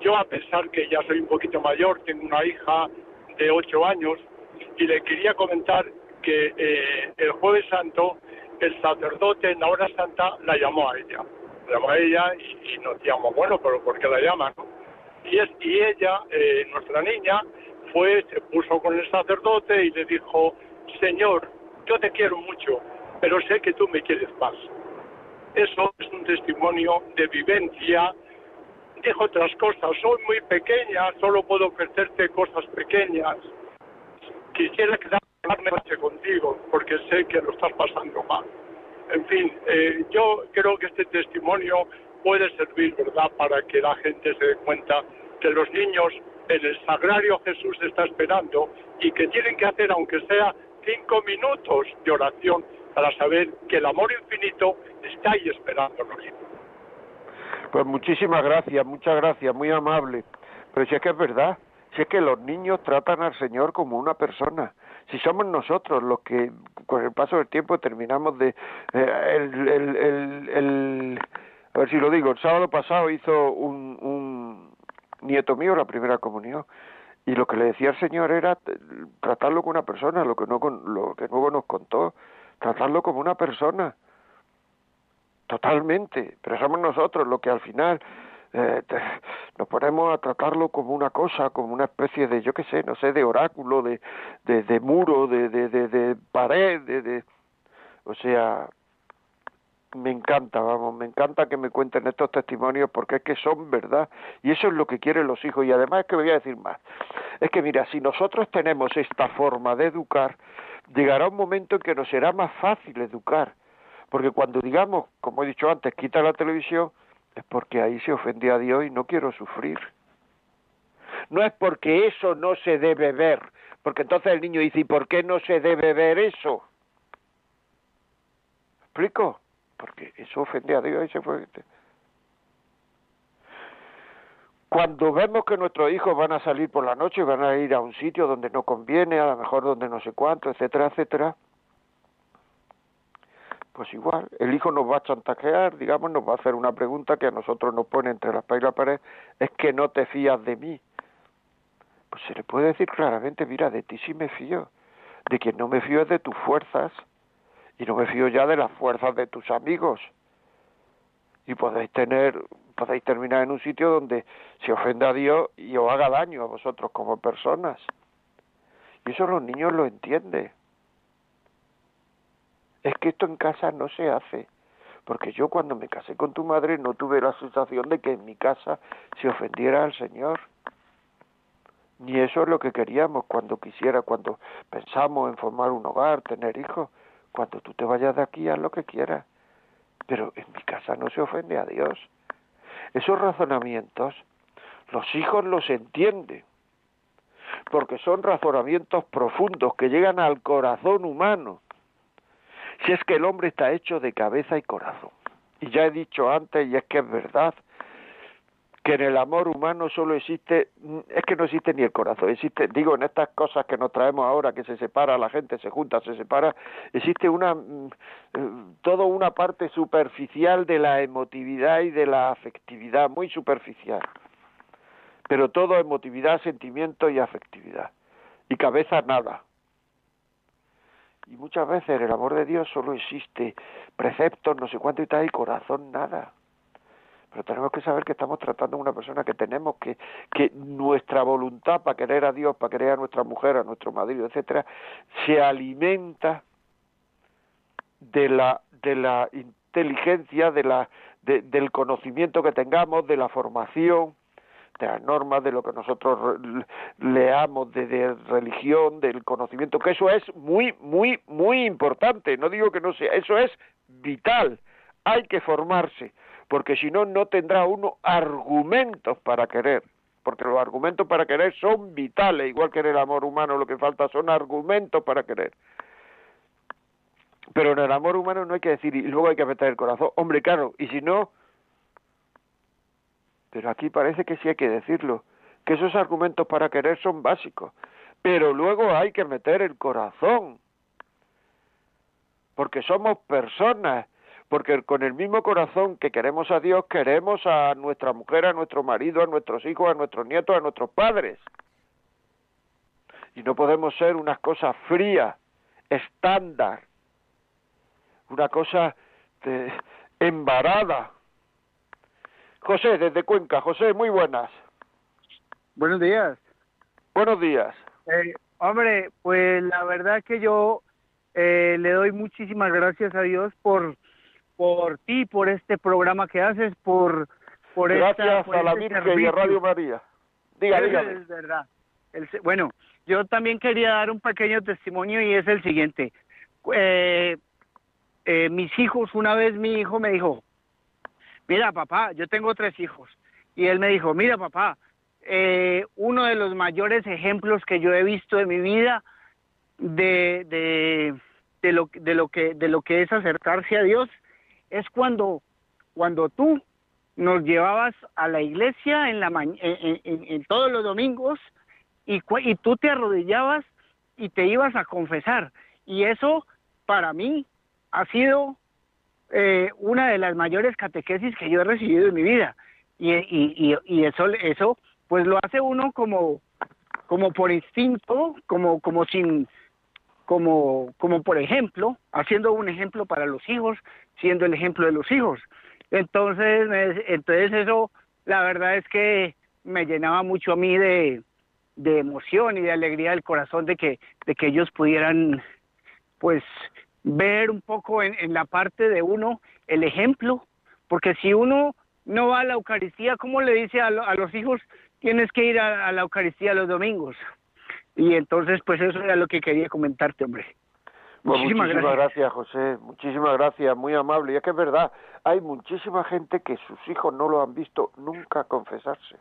Yo, a pesar que ya soy un poquito mayor, tengo una hija de ocho años y le quería comentar que eh, el Jueves Santo el sacerdote en la hora santa la llamó a ella. La llamó a ella y, nos llamó, bueno, pero ¿por qué la llaman? Y, es, y ella, eh, nuestra niña, fue, se puso con el sacerdote y le dijo, Señor, yo te quiero mucho, pero sé que tú me quieres más. Eso es un testimonio de vivencia. Dijo otras cosas, soy muy pequeña, solo puedo ofrecerte cosas pequeñas. Quisiera quedarme contigo porque sé que lo estás pasando mal. En fin, eh, yo creo que este testimonio puede servir, ¿verdad?, para que la gente se dé cuenta que los niños en el sagrario Jesús está esperando y que tienen que hacer, aunque sea cinco minutos de oración, para saber que el amor infinito está ahí esperándonos. Pues muchísimas gracias, muchas gracias, muy amable. Pero si es que es verdad, si es que los niños tratan al Señor como una persona. Si somos nosotros los que con el paso del tiempo terminamos de... Eh, el, el, el, a ver si lo digo, el sábado pasado hizo un, un nieto mío la primera comunión y lo que le decía el Señor era tratarlo como una persona, lo que no lo que luego nos contó, tratarlo como una persona, totalmente. Pero somos nosotros los que al final eh, nos ponemos a tratarlo como una cosa, como una especie de, yo qué sé, no sé, de oráculo, de, de, de muro, de, de, de, de pared, de, de, o sea, me encanta, vamos, me encanta que me cuenten estos testimonios porque es que son verdad y eso es lo que quieren los hijos y además es que voy a decir más, es que mira, si nosotros tenemos esta forma de educar, llegará un momento en que nos será más fácil educar, porque cuando digamos, como he dicho antes, quita la televisión, es porque ahí se ofende a Dios y no quiero sufrir. No es porque eso no se debe ver, porque entonces el niño dice, ¿y por qué no se debe ver eso? ¿Explico? Porque eso ofende a Dios y se fue. Cuando vemos que nuestros hijos van a salir por la noche, van a ir a un sitio donde no conviene, a lo mejor donde no sé cuánto, etcétera, etcétera, pues igual, el hijo nos va a chantajear, digamos, nos va a hacer una pregunta que a nosotros nos pone entre la espalda y la pared, es que no te fías de mí. Pues se le puede decir claramente, mira, de ti sí me fío, de quien no me fío es de tus fuerzas, y no me fío ya de las fuerzas de tus amigos y podéis tener podéis terminar en un sitio donde se ofenda a Dios y os haga daño a vosotros como personas y eso los niños lo entienden Es que esto en casa no se hace. Porque yo cuando me casé con tu madre no tuve la sensación de que en mi casa se ofendiera al Señor. Ni eso es lo que queríamos cuando quisiera, cuando pensamos en formar un hogar, tener hijos. Cuando tú te vayas de aquí, haz lo que quieras. Pero en mi casa no se ofende a Dios. Esos razonamientos, los hijos los entienden, porque son razonamientos profundos que llegan al corazón humano. Si es que el hombre está hecho de cabeza y corazón. Y ya he dicho antes, y es que es verdad, que en el amor humano solo existe, mm, es que no existe ni el corazón, existe, digo, en estas cosas que nos traemos ahora, que se separa, la gente se junta, se separa, existe una, mm, eh, toda una parte superficial de la emotividad y de la afectividad, muy superficial, pero todo emotividad, sentimiento y afectividad, y cabeza nada. Y muchas veces en el amor de Dios solo existe preceptos, no sé cuánto y tal, y corazón nada pero tenemos que saber que estamos tratando a una persona que tenemos que que nuestra voluntad para querer a Dios, para querer a nuestra mujer, a nuestro marido, etcétera, se alimenta de la de la inteligencia, de la del conocimiento que tengamos, de la formación, de las normas, de lo que nosotros leamos de, de, religión, del conocimiento, que eso es muy, muy, muy importante. No digo que no sea, eso es vital. Hay que formarse porque si no, no tendrá uno argumentos para querer, porque los argumentos para querer son vitales, igual que en el amor humano lo que falta son argumentos para querer. Pero en el amor humano no hay que decir, y luego hay que meter el corazón, hombre, claro, y si no, pero aquí parece que sí hay que decirlo, que esos argumentos para querer son básicos, pero luego hay que meter el corazón, porque somos personas porque con el mismo corazón que queremos a Dios, queremos a nuestra mujer, a nuestro marido, a nuestros hijos, a nuestros nietos, a nuestros padres. Y no podemos ser unas cosas frías, estándar, una cosa de, embarada. José, desde Cuenca. José, muy buenas. Buenos días. Buenos días. Eh, hombre, pues la verdad que yo eh, le doy muchísimas gracias a Dios por por ti, por este programa que haces, por por Gracias esta, a la este Virgen y a Radio María. Diga, dígame. Es verdad. El, bueno, yo también quería dar un pequeño testimonio y es el siguiente. Eh, eh, mis hijos, una vez mi hijo me dijo, mira papá, yo tengo tres hijos. Y él me dijo, mira papá, eh, uno de los mayores ejemplos que yo he visto en mi vida de, de, de, lo, de, lo, que, de lo que es acercarse a Dios es cuando, cuando tú nos llevabas a la iglesia en, la en, todos los domingos y, y tú te arrodillabas y te ibas a confesar. Y eso para mí ha sido eh, una de las mayores catequesis que yo he recibido en mi vida. Y, y, y, eso, eso pues lo hace uno como, como por instinto, como, como sin, como, como por ejemplo, haciendo un ejemplo para los hijos, siendo el ejemplo de los hijos. Entonces, entonces eso, la verdad es que me llenaba mucho a mí de, de emoción y de alegría del corazón de que, de que ellos pudieran, pues, ver un poco en, la parte de uno el ejemplo, porque si uno no va a la Eucaristía, ¿cómo le dice a, a los hijos, tienes que ir a, a la Eucaristía los domingos? Y entonces, pues eso era lo que quería comentarte, hombre. Muchísimas, gracias. José. Muchísimas gracias, muy amable. Y es que es verdad, hay muchísima gente que sus hijos no lo han visto nunca confesarse.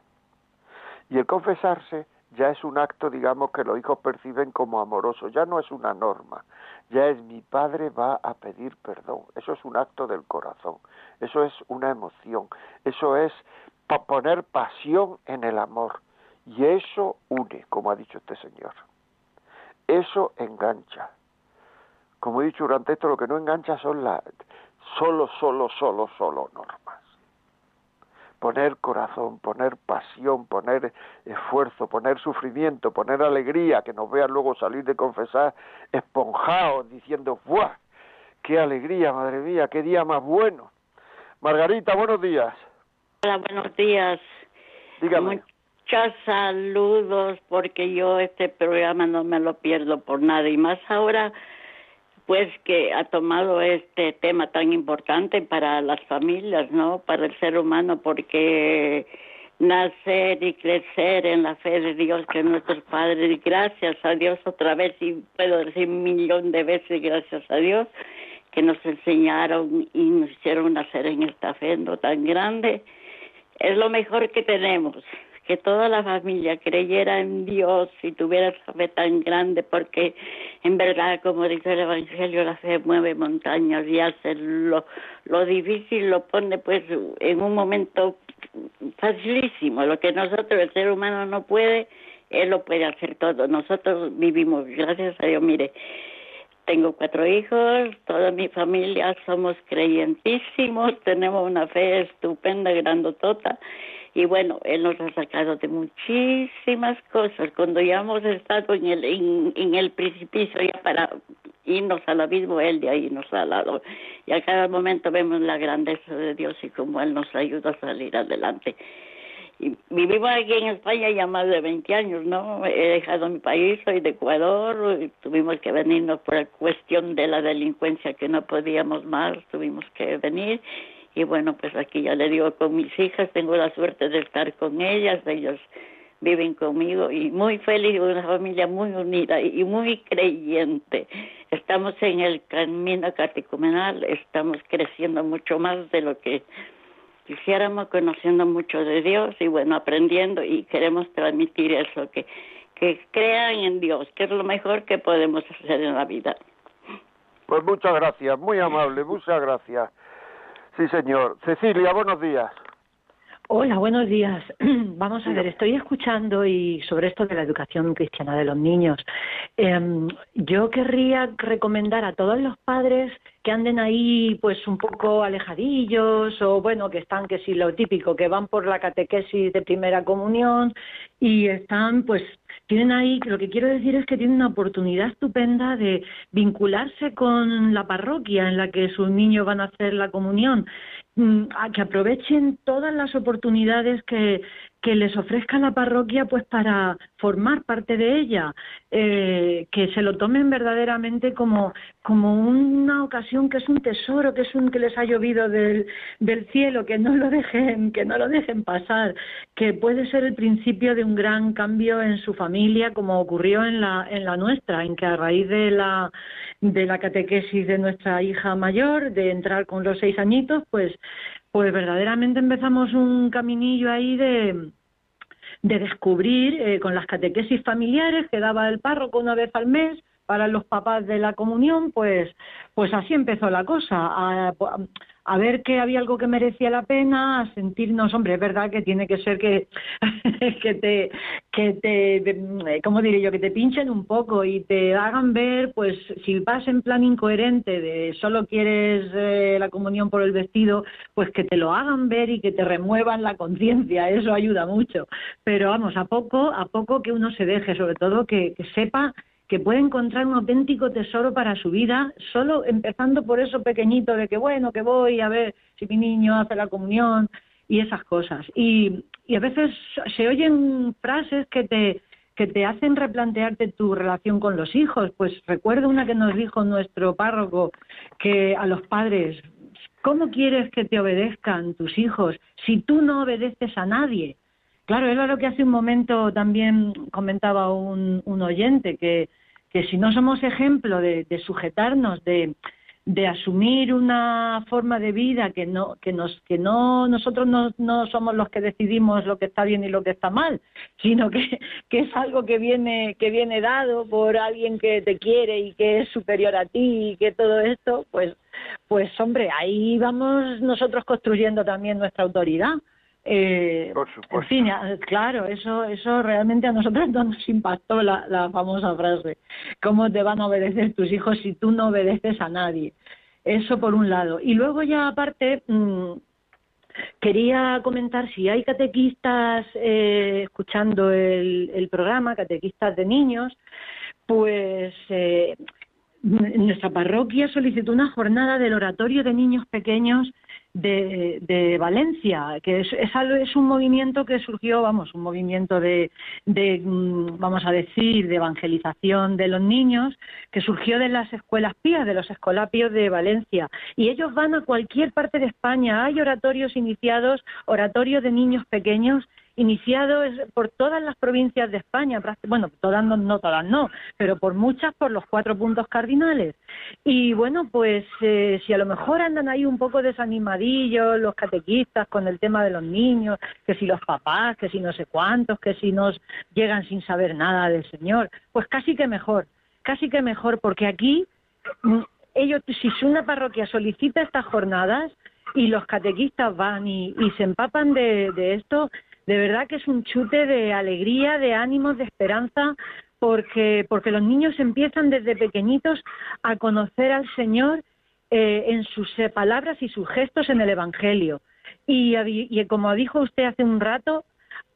Y el confesarse ya es un acto, digamos, que los hijos perciben como amoroso, ya no es una norma, ya es mi padre va a pedir perdón, eso es un acto del corazón, eso es una emoción, eso es poner pasión en el amor, y eso une, como ha dicho este señor, eso engancha, como he dicho durante esto, lo que no engancha son las solo, solo, solo, solo normas. Poner corazón, poner pasión, poner esfuerzo, poner sufrimiento, poner alegría, que nos vean luego salir de confesar esponjados, diciendo, ¡buah! ¡Qué alegría, madre mía! ¡Qué día más bueno! Margarita, buenos días. Hola, buenos días. Dígame. Muchos saludos, porque yo este programa no me lo pierdo por nada, y más ahora pues que ha tomado este tema tan importante para las familias, ¿no? Para el ser humano, porque nacer y crecer en la fe de Dios, que nuestros padres, gracias a Dios otra vez, y puedo decir un millón de veces gracias a Dios, que nos enseñaron y nos hicieron nacer en esta fe tan grande, es lo mejor que tenemos que toda la familia creyera en Dios y tuviera esa fe tan grande, porque en verdad, como dice el Evangelio, la fe mueve montañas y hace lo, lo difícil, lo pone pues en un momento facilísimo. Lo que nosotros, el ser humano, no puede, él lo puede hacer todo. Nosotros vivimos, gracias a Dios, mire, tengo cuatro hijos, toda mi familia somos creyentísimos, tenemos una fe estupenda, grandotota y bueno, Él nos ha sacado de muchísimas cosas. Cuando ya hemos estado en el, en, el precipicio ya para irnos al abismo, Él de ahí nos ha dado. Y a cada momento vemos la grandeza de Dios y cómo Él nos ayuda a salir adelante. Y vivimos aquí en España ya más de 20 años, ¿no? He dejado mi país, soy de Ecuador, tuvimos que venirnos por cuestión de la delincuencia que no podíamos más, tuvimos que venir y bueno, pues aquí ya le digo con mis hijas, tengo la suerte de estar con ellas, ellos viven conmigo y muy feliz, una familia muy unida y muy creyente. Estamos en el camino catecumenal, estamos creciendo mucho más de lo que quisiéramos, conociendo mucho de Dios y bueno, aprendiendo y queremos transmitir eso, que, que crean en Dios, que es lo mejor que podemos hacer en la vida. Pues muchas gracias, muy amable, muchas gracias. Sí, señor. Cecilia, buenos días. Hola, buenos días. Vamos a ver, estoy escuchando y sobre esto de la educación cristiana de los niños. Em, yo querría recomendar a todos los padres que anden ahí pues un poco alejadillos o bueno, que están, que si lo típico, que van por la catequesis de primera comunión y están pues tienen ahí, lo que quiero decir es que tienen una oportunidad estupenda de vincularse con la parroquia en la que sus niños van a hacer la comunión, mm, a que aprovechen todas las oportunidades que, que les ofrezca la parroquia pues para formar parte de ella, eh, que se lo tomen verdaderamente como, como una ocasión que es un tesoro, que es un que les ha llovido del, del cielo, que no lo dejen, que no lo dejen pasar, que puede ser el principio de un gran cambio en su familia, como ocurrió en la, en la nuestra, en que a raíz de la de la catequesis de nuestra hija mayor, de entrar con los seis añitos, pues pues verdaderamente empezamos un caminillo ahí de, de descubrir eh, con las catequesis familiares que daba el párroco una vez al mes para los papás de la comunión, pues, pues así empezó la cosa, a, a ver que había algo que merecía la pena, a sentirnos, hombre, es verdad que tiene que ser que, que te, que te, ¿cómo diré yo? Que te pinchen un poco y te hagan ver, pues, si vas en plan incoherente de solo quieres eh, la comunión por el vestido, pues que te lo hagan ver y que te remuevan la conciencia, eso ayuda mucho. Pero vamos, a poco, a poco que uno se deje, sobre todo que sepa que puede encontrar un auténtico tesoro para su vida, solo empezando por eso pequeñito de que, bueno, que voy a ver si mi niño hace la comunión y esas cosas. Y, y a veces se oyen frases que te, que te hacen replantearte tu relación con los hijos. Pues recuerdo una que nos dijo nuestro párroco, que a los padres, ¿cómo quieres que te obedezcan tus hijos si tú no obedeces a nadie? Claro, era lo que hace un momento también comentaba un, un oyente, que que si no somos ejemplo de, sujetarnos, de, asumir una forma de vida que no que nos que no nosotros no, no, somos los que decidimos lo que está bien y lo que está mal sino que, que, es algo que viene que viene dado por alguien que te quiere y que es superior a ti y que todo esto pues pues hombre ahí vamos nosotros construyendo también nuestra autoridad eh, En fin, claro, eso, eso realmente a nosotros nos impactó la, la famosa frase. ¿Cómo te van a obedecer tus hijos si tú no obedeces a nadie? Eso por un lado. Y luego ya aparte, mm, quería comentar si hay catequistas eh, escuchando el, el, programa, catequistas de niños, pues eh, nuestra parroquia solicitó una jornada del oratorio de niños pequeños de, de Valencia, que es, es, es, un movimiento que surgió, vamos, un movimiento de, de, mm, vamos a decir, de evangelización de los niños, que surgió de las escuelas pías, de los escolapios de Valencia. Y ellos van a cualquier parte de España. Hay oratorios iniciados, oratorios de niños pequeños iniciado por todas las provincias de España, bueno, todas no, no, todas no, pero por muchas por los cuatro puntos cardinales. Y bueno, pues eh, si a lo mejor andan ahí un poco desanimadillos los catequistas con el tema de los niños, que si los papás, que si no sé cuántos, que si nos llegan sin saber nada del Señor, pues casi que mejor, casi que mejor, porque aquí mm, ellos, si una parroquia solicita estas jornadas, y los catequistas van y, se empapan de, de, esto, de verdad que es un chute de alegría, de ánimos, de esperanza, porque, porque los niños empiezan desde pequeñitos a conocer al Señor eh, en sus eh, palabras y sus gestos en el Evangelio. Y, y como dijo usted hace un rato,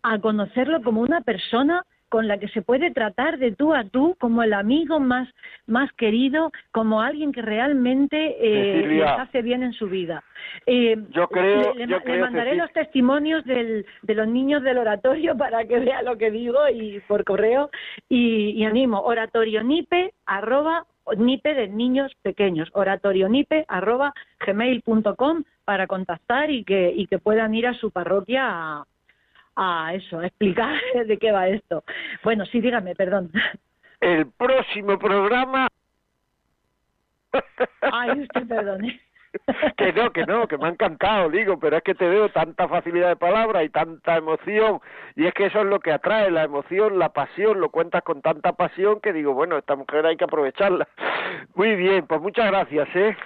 a conocerlo como una persona con la que se puede tratar de tú a tú como el amigo más, más querido, como alguien que realmente eh, les hace bien en su vida. Eh, yo creo, le, mandaré los testimonios del, de los niños del oratorio para que vea lo que digo y por correo. Y, animo oratorionipe arroba nipe de niños pequeños oratorionipe arroba gmail.com para contactar y que, y que puedan ir a su parroquia a, a eso, a explicar de qué va esto. Bueno, sí, dígame, perdón. El próximo programa. Ay, usted perdone. que no, que no, que me ha encantado, digo, pero es que te veo tanta facilidad de palabra y tanta emoción, y es que eso es lo que atrae, la emoción, la pasión, lo cuentas con tanta pasión que digo, bueno, esta mujer hay que aprovecharla. Muy bien, pues muchas gracias, ¿eh?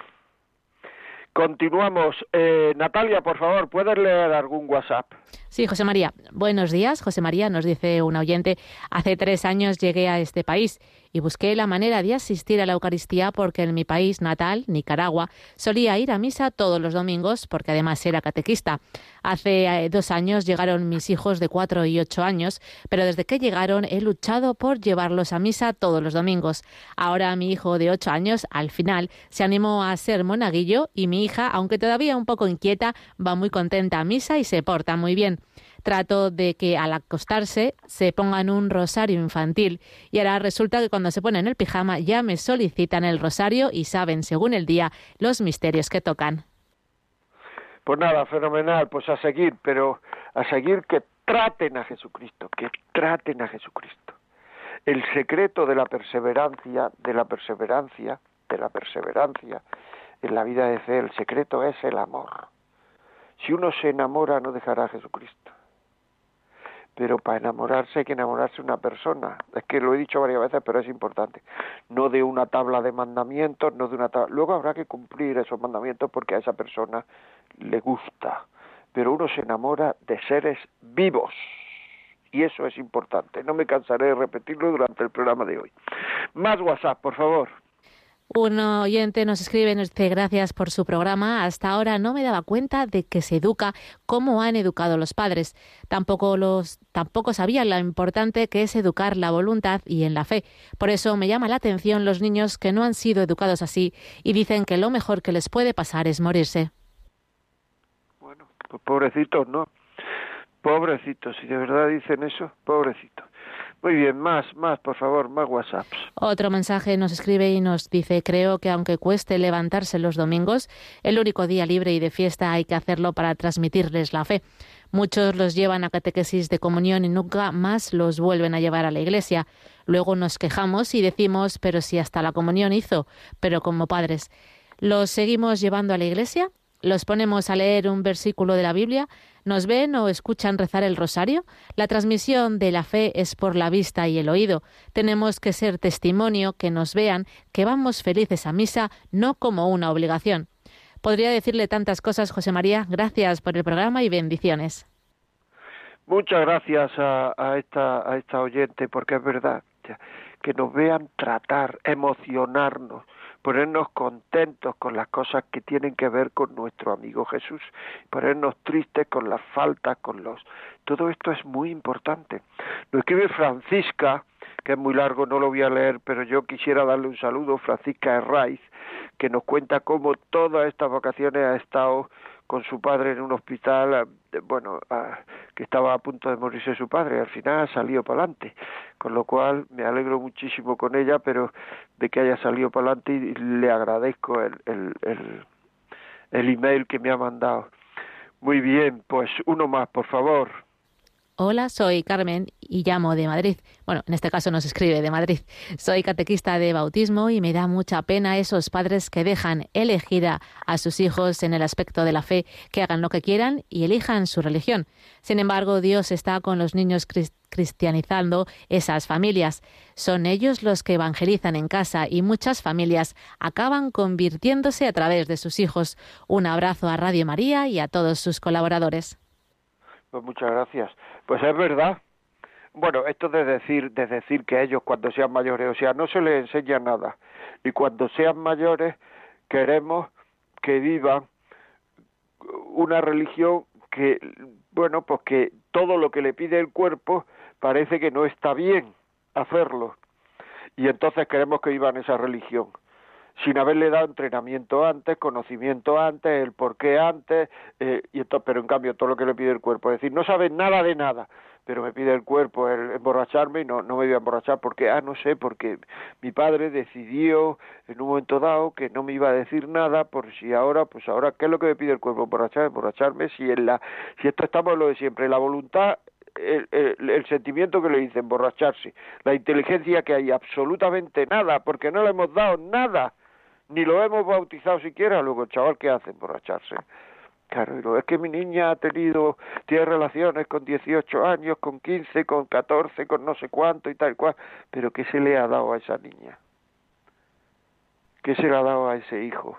Continuamos. Eh, Natalia, por favor, ¿puedes leer algún WhatsApp? Sí, José María. Buenos días, José María, nos dice un oyente. Hace tres años llegué a este país y busqué la manera de asistir a la Eucaristía porque en mi país natal, Nicaragua, solía ir a misa todos los domingos porque además era catequista. Hace eh, dos años llegaron mis hijos de cuatro y ocho años, pero desde que llegaron he luchado por llevarlos a misa todos los domingos. Ahora mi hijo de ocho años, al final, se animó a ser monaguillo y mi hija, aunque todavía un poco inquieta, va muy contenta a misa y se porta muy bien. Trato de que al acostarse se pongan un rosario infantil y ahora resulta que cuando se ponen el pijama ya me solicitan el rosario y saben, según el día, los misterios que tocan. Pues nada, fenomenal, pues a seguir, pero a seguir que traten a Jesucristo, que traten a Jesucristo. El secreto de la perseverancia, de la perseverancia, de la perseverancia en la vida de fe, el secreto es el amor. Si uno se enamora no dejará a Jesucristo pero para enamorarse hay que enamorarse de una persona. Es que lo he dicho varias veces, pero es importante. No de una tabla de mandamientos, no de una tabla. Luego habrá que cumplir esos mandamientos porque a esa persona le gusta. Pero uno se enamora de seres vivos. Y eso es importante. No me cansaré de repetirlo durante el programa de hoy. Más WhatsApp, por favor. Un oyente nos escribe, nos dice gracias por su programa. Hasta ahora no me daba cuenta de que se educa como han educado los padres. Tampoco los tampoco sabía lo importante que es educar la voluntad y en la fe. Por eso me llama la atención los niños que no han sido educados así y dicen que lo mejor que les puede pasar es morirse. Bueno, pues pobrecitos, ¿no? Pobrecitos, si de verdad dicen eso, pobrecitos. Muy bien, más, más, por favor, más WhatsApp. Otro mensaje nos escribe y nos dice, creo que aunque cueste levantarse los domingos, el único día libre y de fiesta hay que hacerlo para transmitirles la fe. Muchos los llevan a catequesis de comunión y nunca más los vuelven a llevar a la iglesia. Luego nos quejamos y decimos, pero si hasta la comunión hizo, pero como padres. ¿Los seguimos llevando a la iglesia? ¿Los ponemos a leer un versículo de la Biblia? ¿Nos ven o escuchan rezar el rosario? La transmisión de la fe es por la vista y el oído. Tenemos que ser testimonio, que nos vean, que vamos felices a misa, no como una obligación. Podría decirle tantas cosas, José María. Gracias por el programa y bendiciones. Muchas gracias a, esta, a esta oyente, porque es verdad que nos vean tratar, emocionarnos, ponernos contentos con las cosas que tienen que ver con nuestro amigo Jesús, ponernos tristes con las faltas, con los... Todo esto es muy importante. Lo escribe Francisca, que es muy largo, no lo voy a leer, pero yo quisiera darle un saludo, Francisca Herraiz, que nos cuenta cómo todas estas vacaciones ha estado con su padre en un hospital, eh, bueno, que estaba a punto de morirse su padre, al final ha salido para adelante, con lo cual me alegro muchísimo con ella, pero de que haya salido para adelante y le agradezco el, el, el, el email que me ha mandado. Muy bien, pues uno más, por favor. Hola, soy Carmen y llamo de Madrid. Bueno, en este caso nos escribe de Madrid. Soy catequista de bautismo y me da mucha pena esos padres que dejan elegir a, sus hijos en el aspecto de la fe, que hagan lo que quieran y elijan su religión. Sin embargo, Dios está con los niños cristianizando esas familias. Son ellos los que evangelizan en casa y muchas familias acaban convirtiéndose a través de sus hijos. Un abrazo a Radio María y a todos sus colaboradores. Pues muchas gracias. Pues es verdad. Bueno, esto de decir, de decir que ellos cuando sean mayores, o sea, no se les enseña nada. Y cuando sean mayores, queremos que vivan una religión que, bueno, pues que todo lo que le pide el cuerpo parece que no está bien hacerlo. Y entonces queremos que vivan esa religión sin haberle dado entrenamiento antes, conocimiento antes, el por qué antes, eh, y esto, pero en cambio todo lo que le pide el cuerpo, es decir, no sabe nada de nada, pero me pide el cuerpo el emborracharme y no, no me voy a emborrachar porque, ah, no sé, porque mi padre decidió en un momento dado que no me iba a decir nada, por si ahora, pues ahora, ¿qué es lo que me pide el cuerpo? Emborrachar, emborracharme, si en la, si esto estamos en lo de siempre, la voluntad el, el, el, sentimiento que le dice emborracharse, la inteligencia que hay absolutamente nada, porque no le hemos dado nada ni lo hemos bautizado siquiera, luego el chaval ¿qué hace? Emborracharse. Claro, es que mi niña ha tenido, tiene relaciones con 18 años, con 15, con 14, con no sé cuánto y tal cual, pero ¿qué se le ha dado a esa niña? ¿Qué se le ha dado a ese hijo?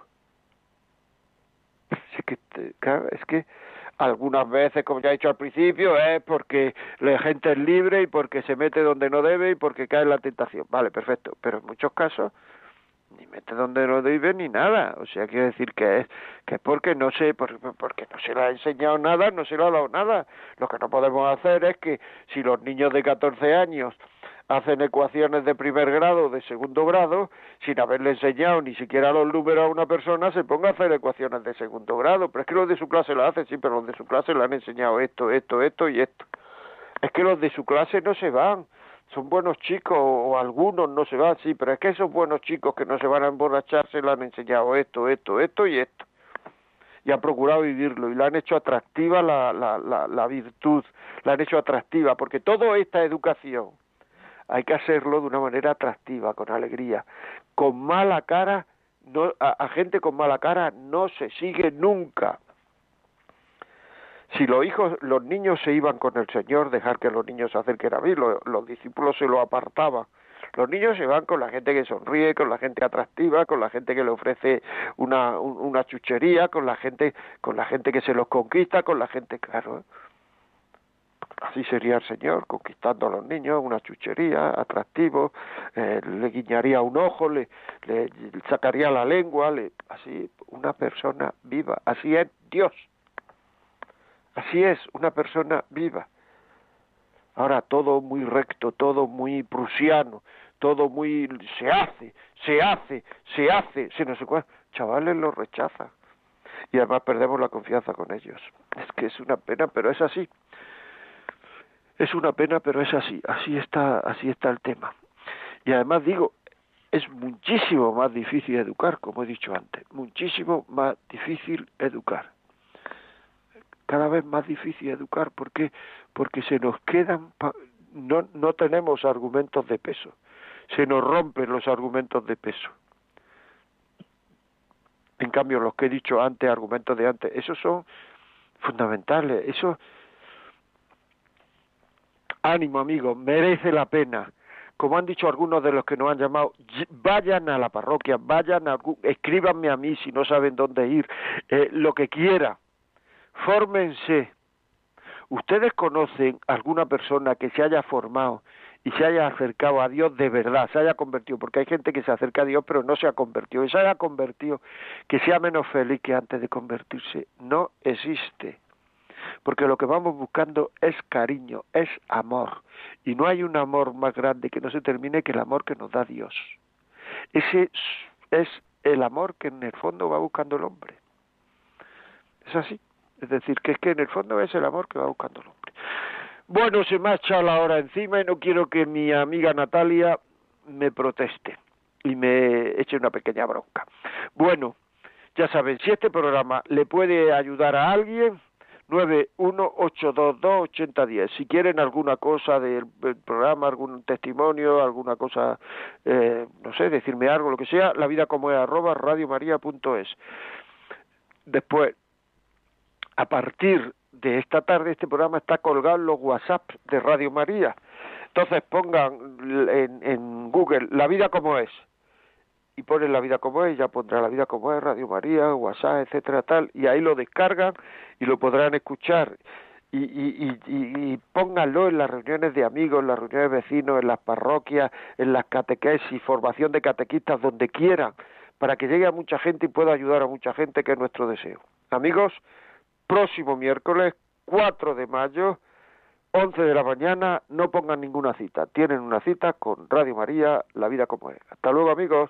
Es que, es que algunas veces, como ya he dicho al principio, es porque la gente es libre y porque se mete donde no debe y porque cae en la tentación. Vale, perfecto, pero en muchos casos ni mete donde no debe ni nada. O sea, quiere decir que es, que es porque no sé, porque, porque no se le ha enseñado nada, no se le ha dado nada. Lo que no podemos hacer es que si los niños de 14 años hacen ecuaciones de primer grado o de segundo grado, sin haberle enseñado ni siquiera los números a una persona, se ponga a hacer ecuaciones de segundo grado. Pero es que los de su clase lo hacen, sí, pero los de su clase le han enseñado esto, esto, esto y esto. Es que los de su clase no se van son buenos chicos o algunos no se van, sí, pero es que esos buenos chicos que no se van a emborracharse le han enseñado esto, esto, esto y esto. Y han procurado vivirlo y le han hecho atractiva la, la, la, la virtud, la han hecho atractiva, porque toda esta educación hay que hacerlo de una manera atractiva, con alegría. Con mala cara, no, a gente con mala cara no se sigue nunca si los hijos, los niños se iban con el Señor, dejar que los niños se acerquen a mí, los discípulos se lo apartaban. Los niños se van con la gente que sonríe, con la gente atractiva, con la gente que le ofrece una, una chuchería, con la gente, con la gente que se los conquista, con la gente, claro. ¿eh? Así sería el Señor, conquistando a los niños, una chuchería, atractivo, eh, le guiñaría un ojo, le, le sacaría la lengua, le, así, una persona viva. Así es Dios. Así es, una persona viva. Ahora todo muy recto, todo muy prusiano, todo muy se hace, se hace, se hace, se no sé cuál. Chavales lo rechazan y además perdemos la confianza con ellos. Es que es una pena, pero es así. Es una pena, pero es así. Así está, así está el tema. Y además digo, es muchísimo más difícil educar, como he dicho antes, muchísimo más difícil educar cada vez más difícil educar. ¿Por qué? Porque se nos quedan, no, no tenemos argumentos de peso, se nos rompen los argumentos de peso. En cambio, los que he dicho antes, argumentos de antes, esos son fundamentales. Eso, ánimo, amigos, merece la pena. Como han dicho algunos de los que nos han llamado, vayan a la parroquia, vayan a, escríbanme a mí si no saben dónde ir, eh, lo que quiera fórmense. ¿Ustedes conocen alguna persona que se haya formado y se haya acercado a Dios de verdad, se haya convertido? Porque hay gente que se acerca a Dios pero no se ha convertido, y se haya convertido, que sea menos feliz que antes de convertirse. No existe. Porque lo que vamos buscando es cariño, es amor. Y no hay un amor más grande que no se termine que el amor que nos da Dios. Ese es el amor que en el fondo va buscando el hombre Es así. Es decir, que es que en el fondo es el amor que va buscando el hombre. Bueno, se me ha echado la hora encima y no quiero que mi amiga Natalia me proteste y me eche una pequeña bronca. Bueno, ya saben, si este programa le puede ayudar a alguien, 918228010. Si quieren alguna cosa del, programa, algún testimonio, alguna cosa, eh, no sé, decirme algo, lo que sea, la vida como es arroba radiomaria.es. Después, a partir de esta tarde, este programa está colgado en los WhatsApp de Radio María. Entonces pongan en, en Google la vida como es y ponen la vida como es, ya pondrá la vida como es, Radio María, WhatsApp, etcétera, tal, y ahí lo descargan y lo podrán escuchar. Y, y, y, pónganlo en las reuniones de amigos, en las reuniones de vecinos, en las parroquias, en las catequesis, formación de catequistas, donde quieran, para que llegue a mucha gente y pueda ayudar a mucha gente, que es nuestro deseo. Amigos, próximo miércoles, 4 de mayo, 11 de la mañana, no pongan ninguna cita. Tienen una cita con Radio María, La Vida como es. Hasta luego, amigos.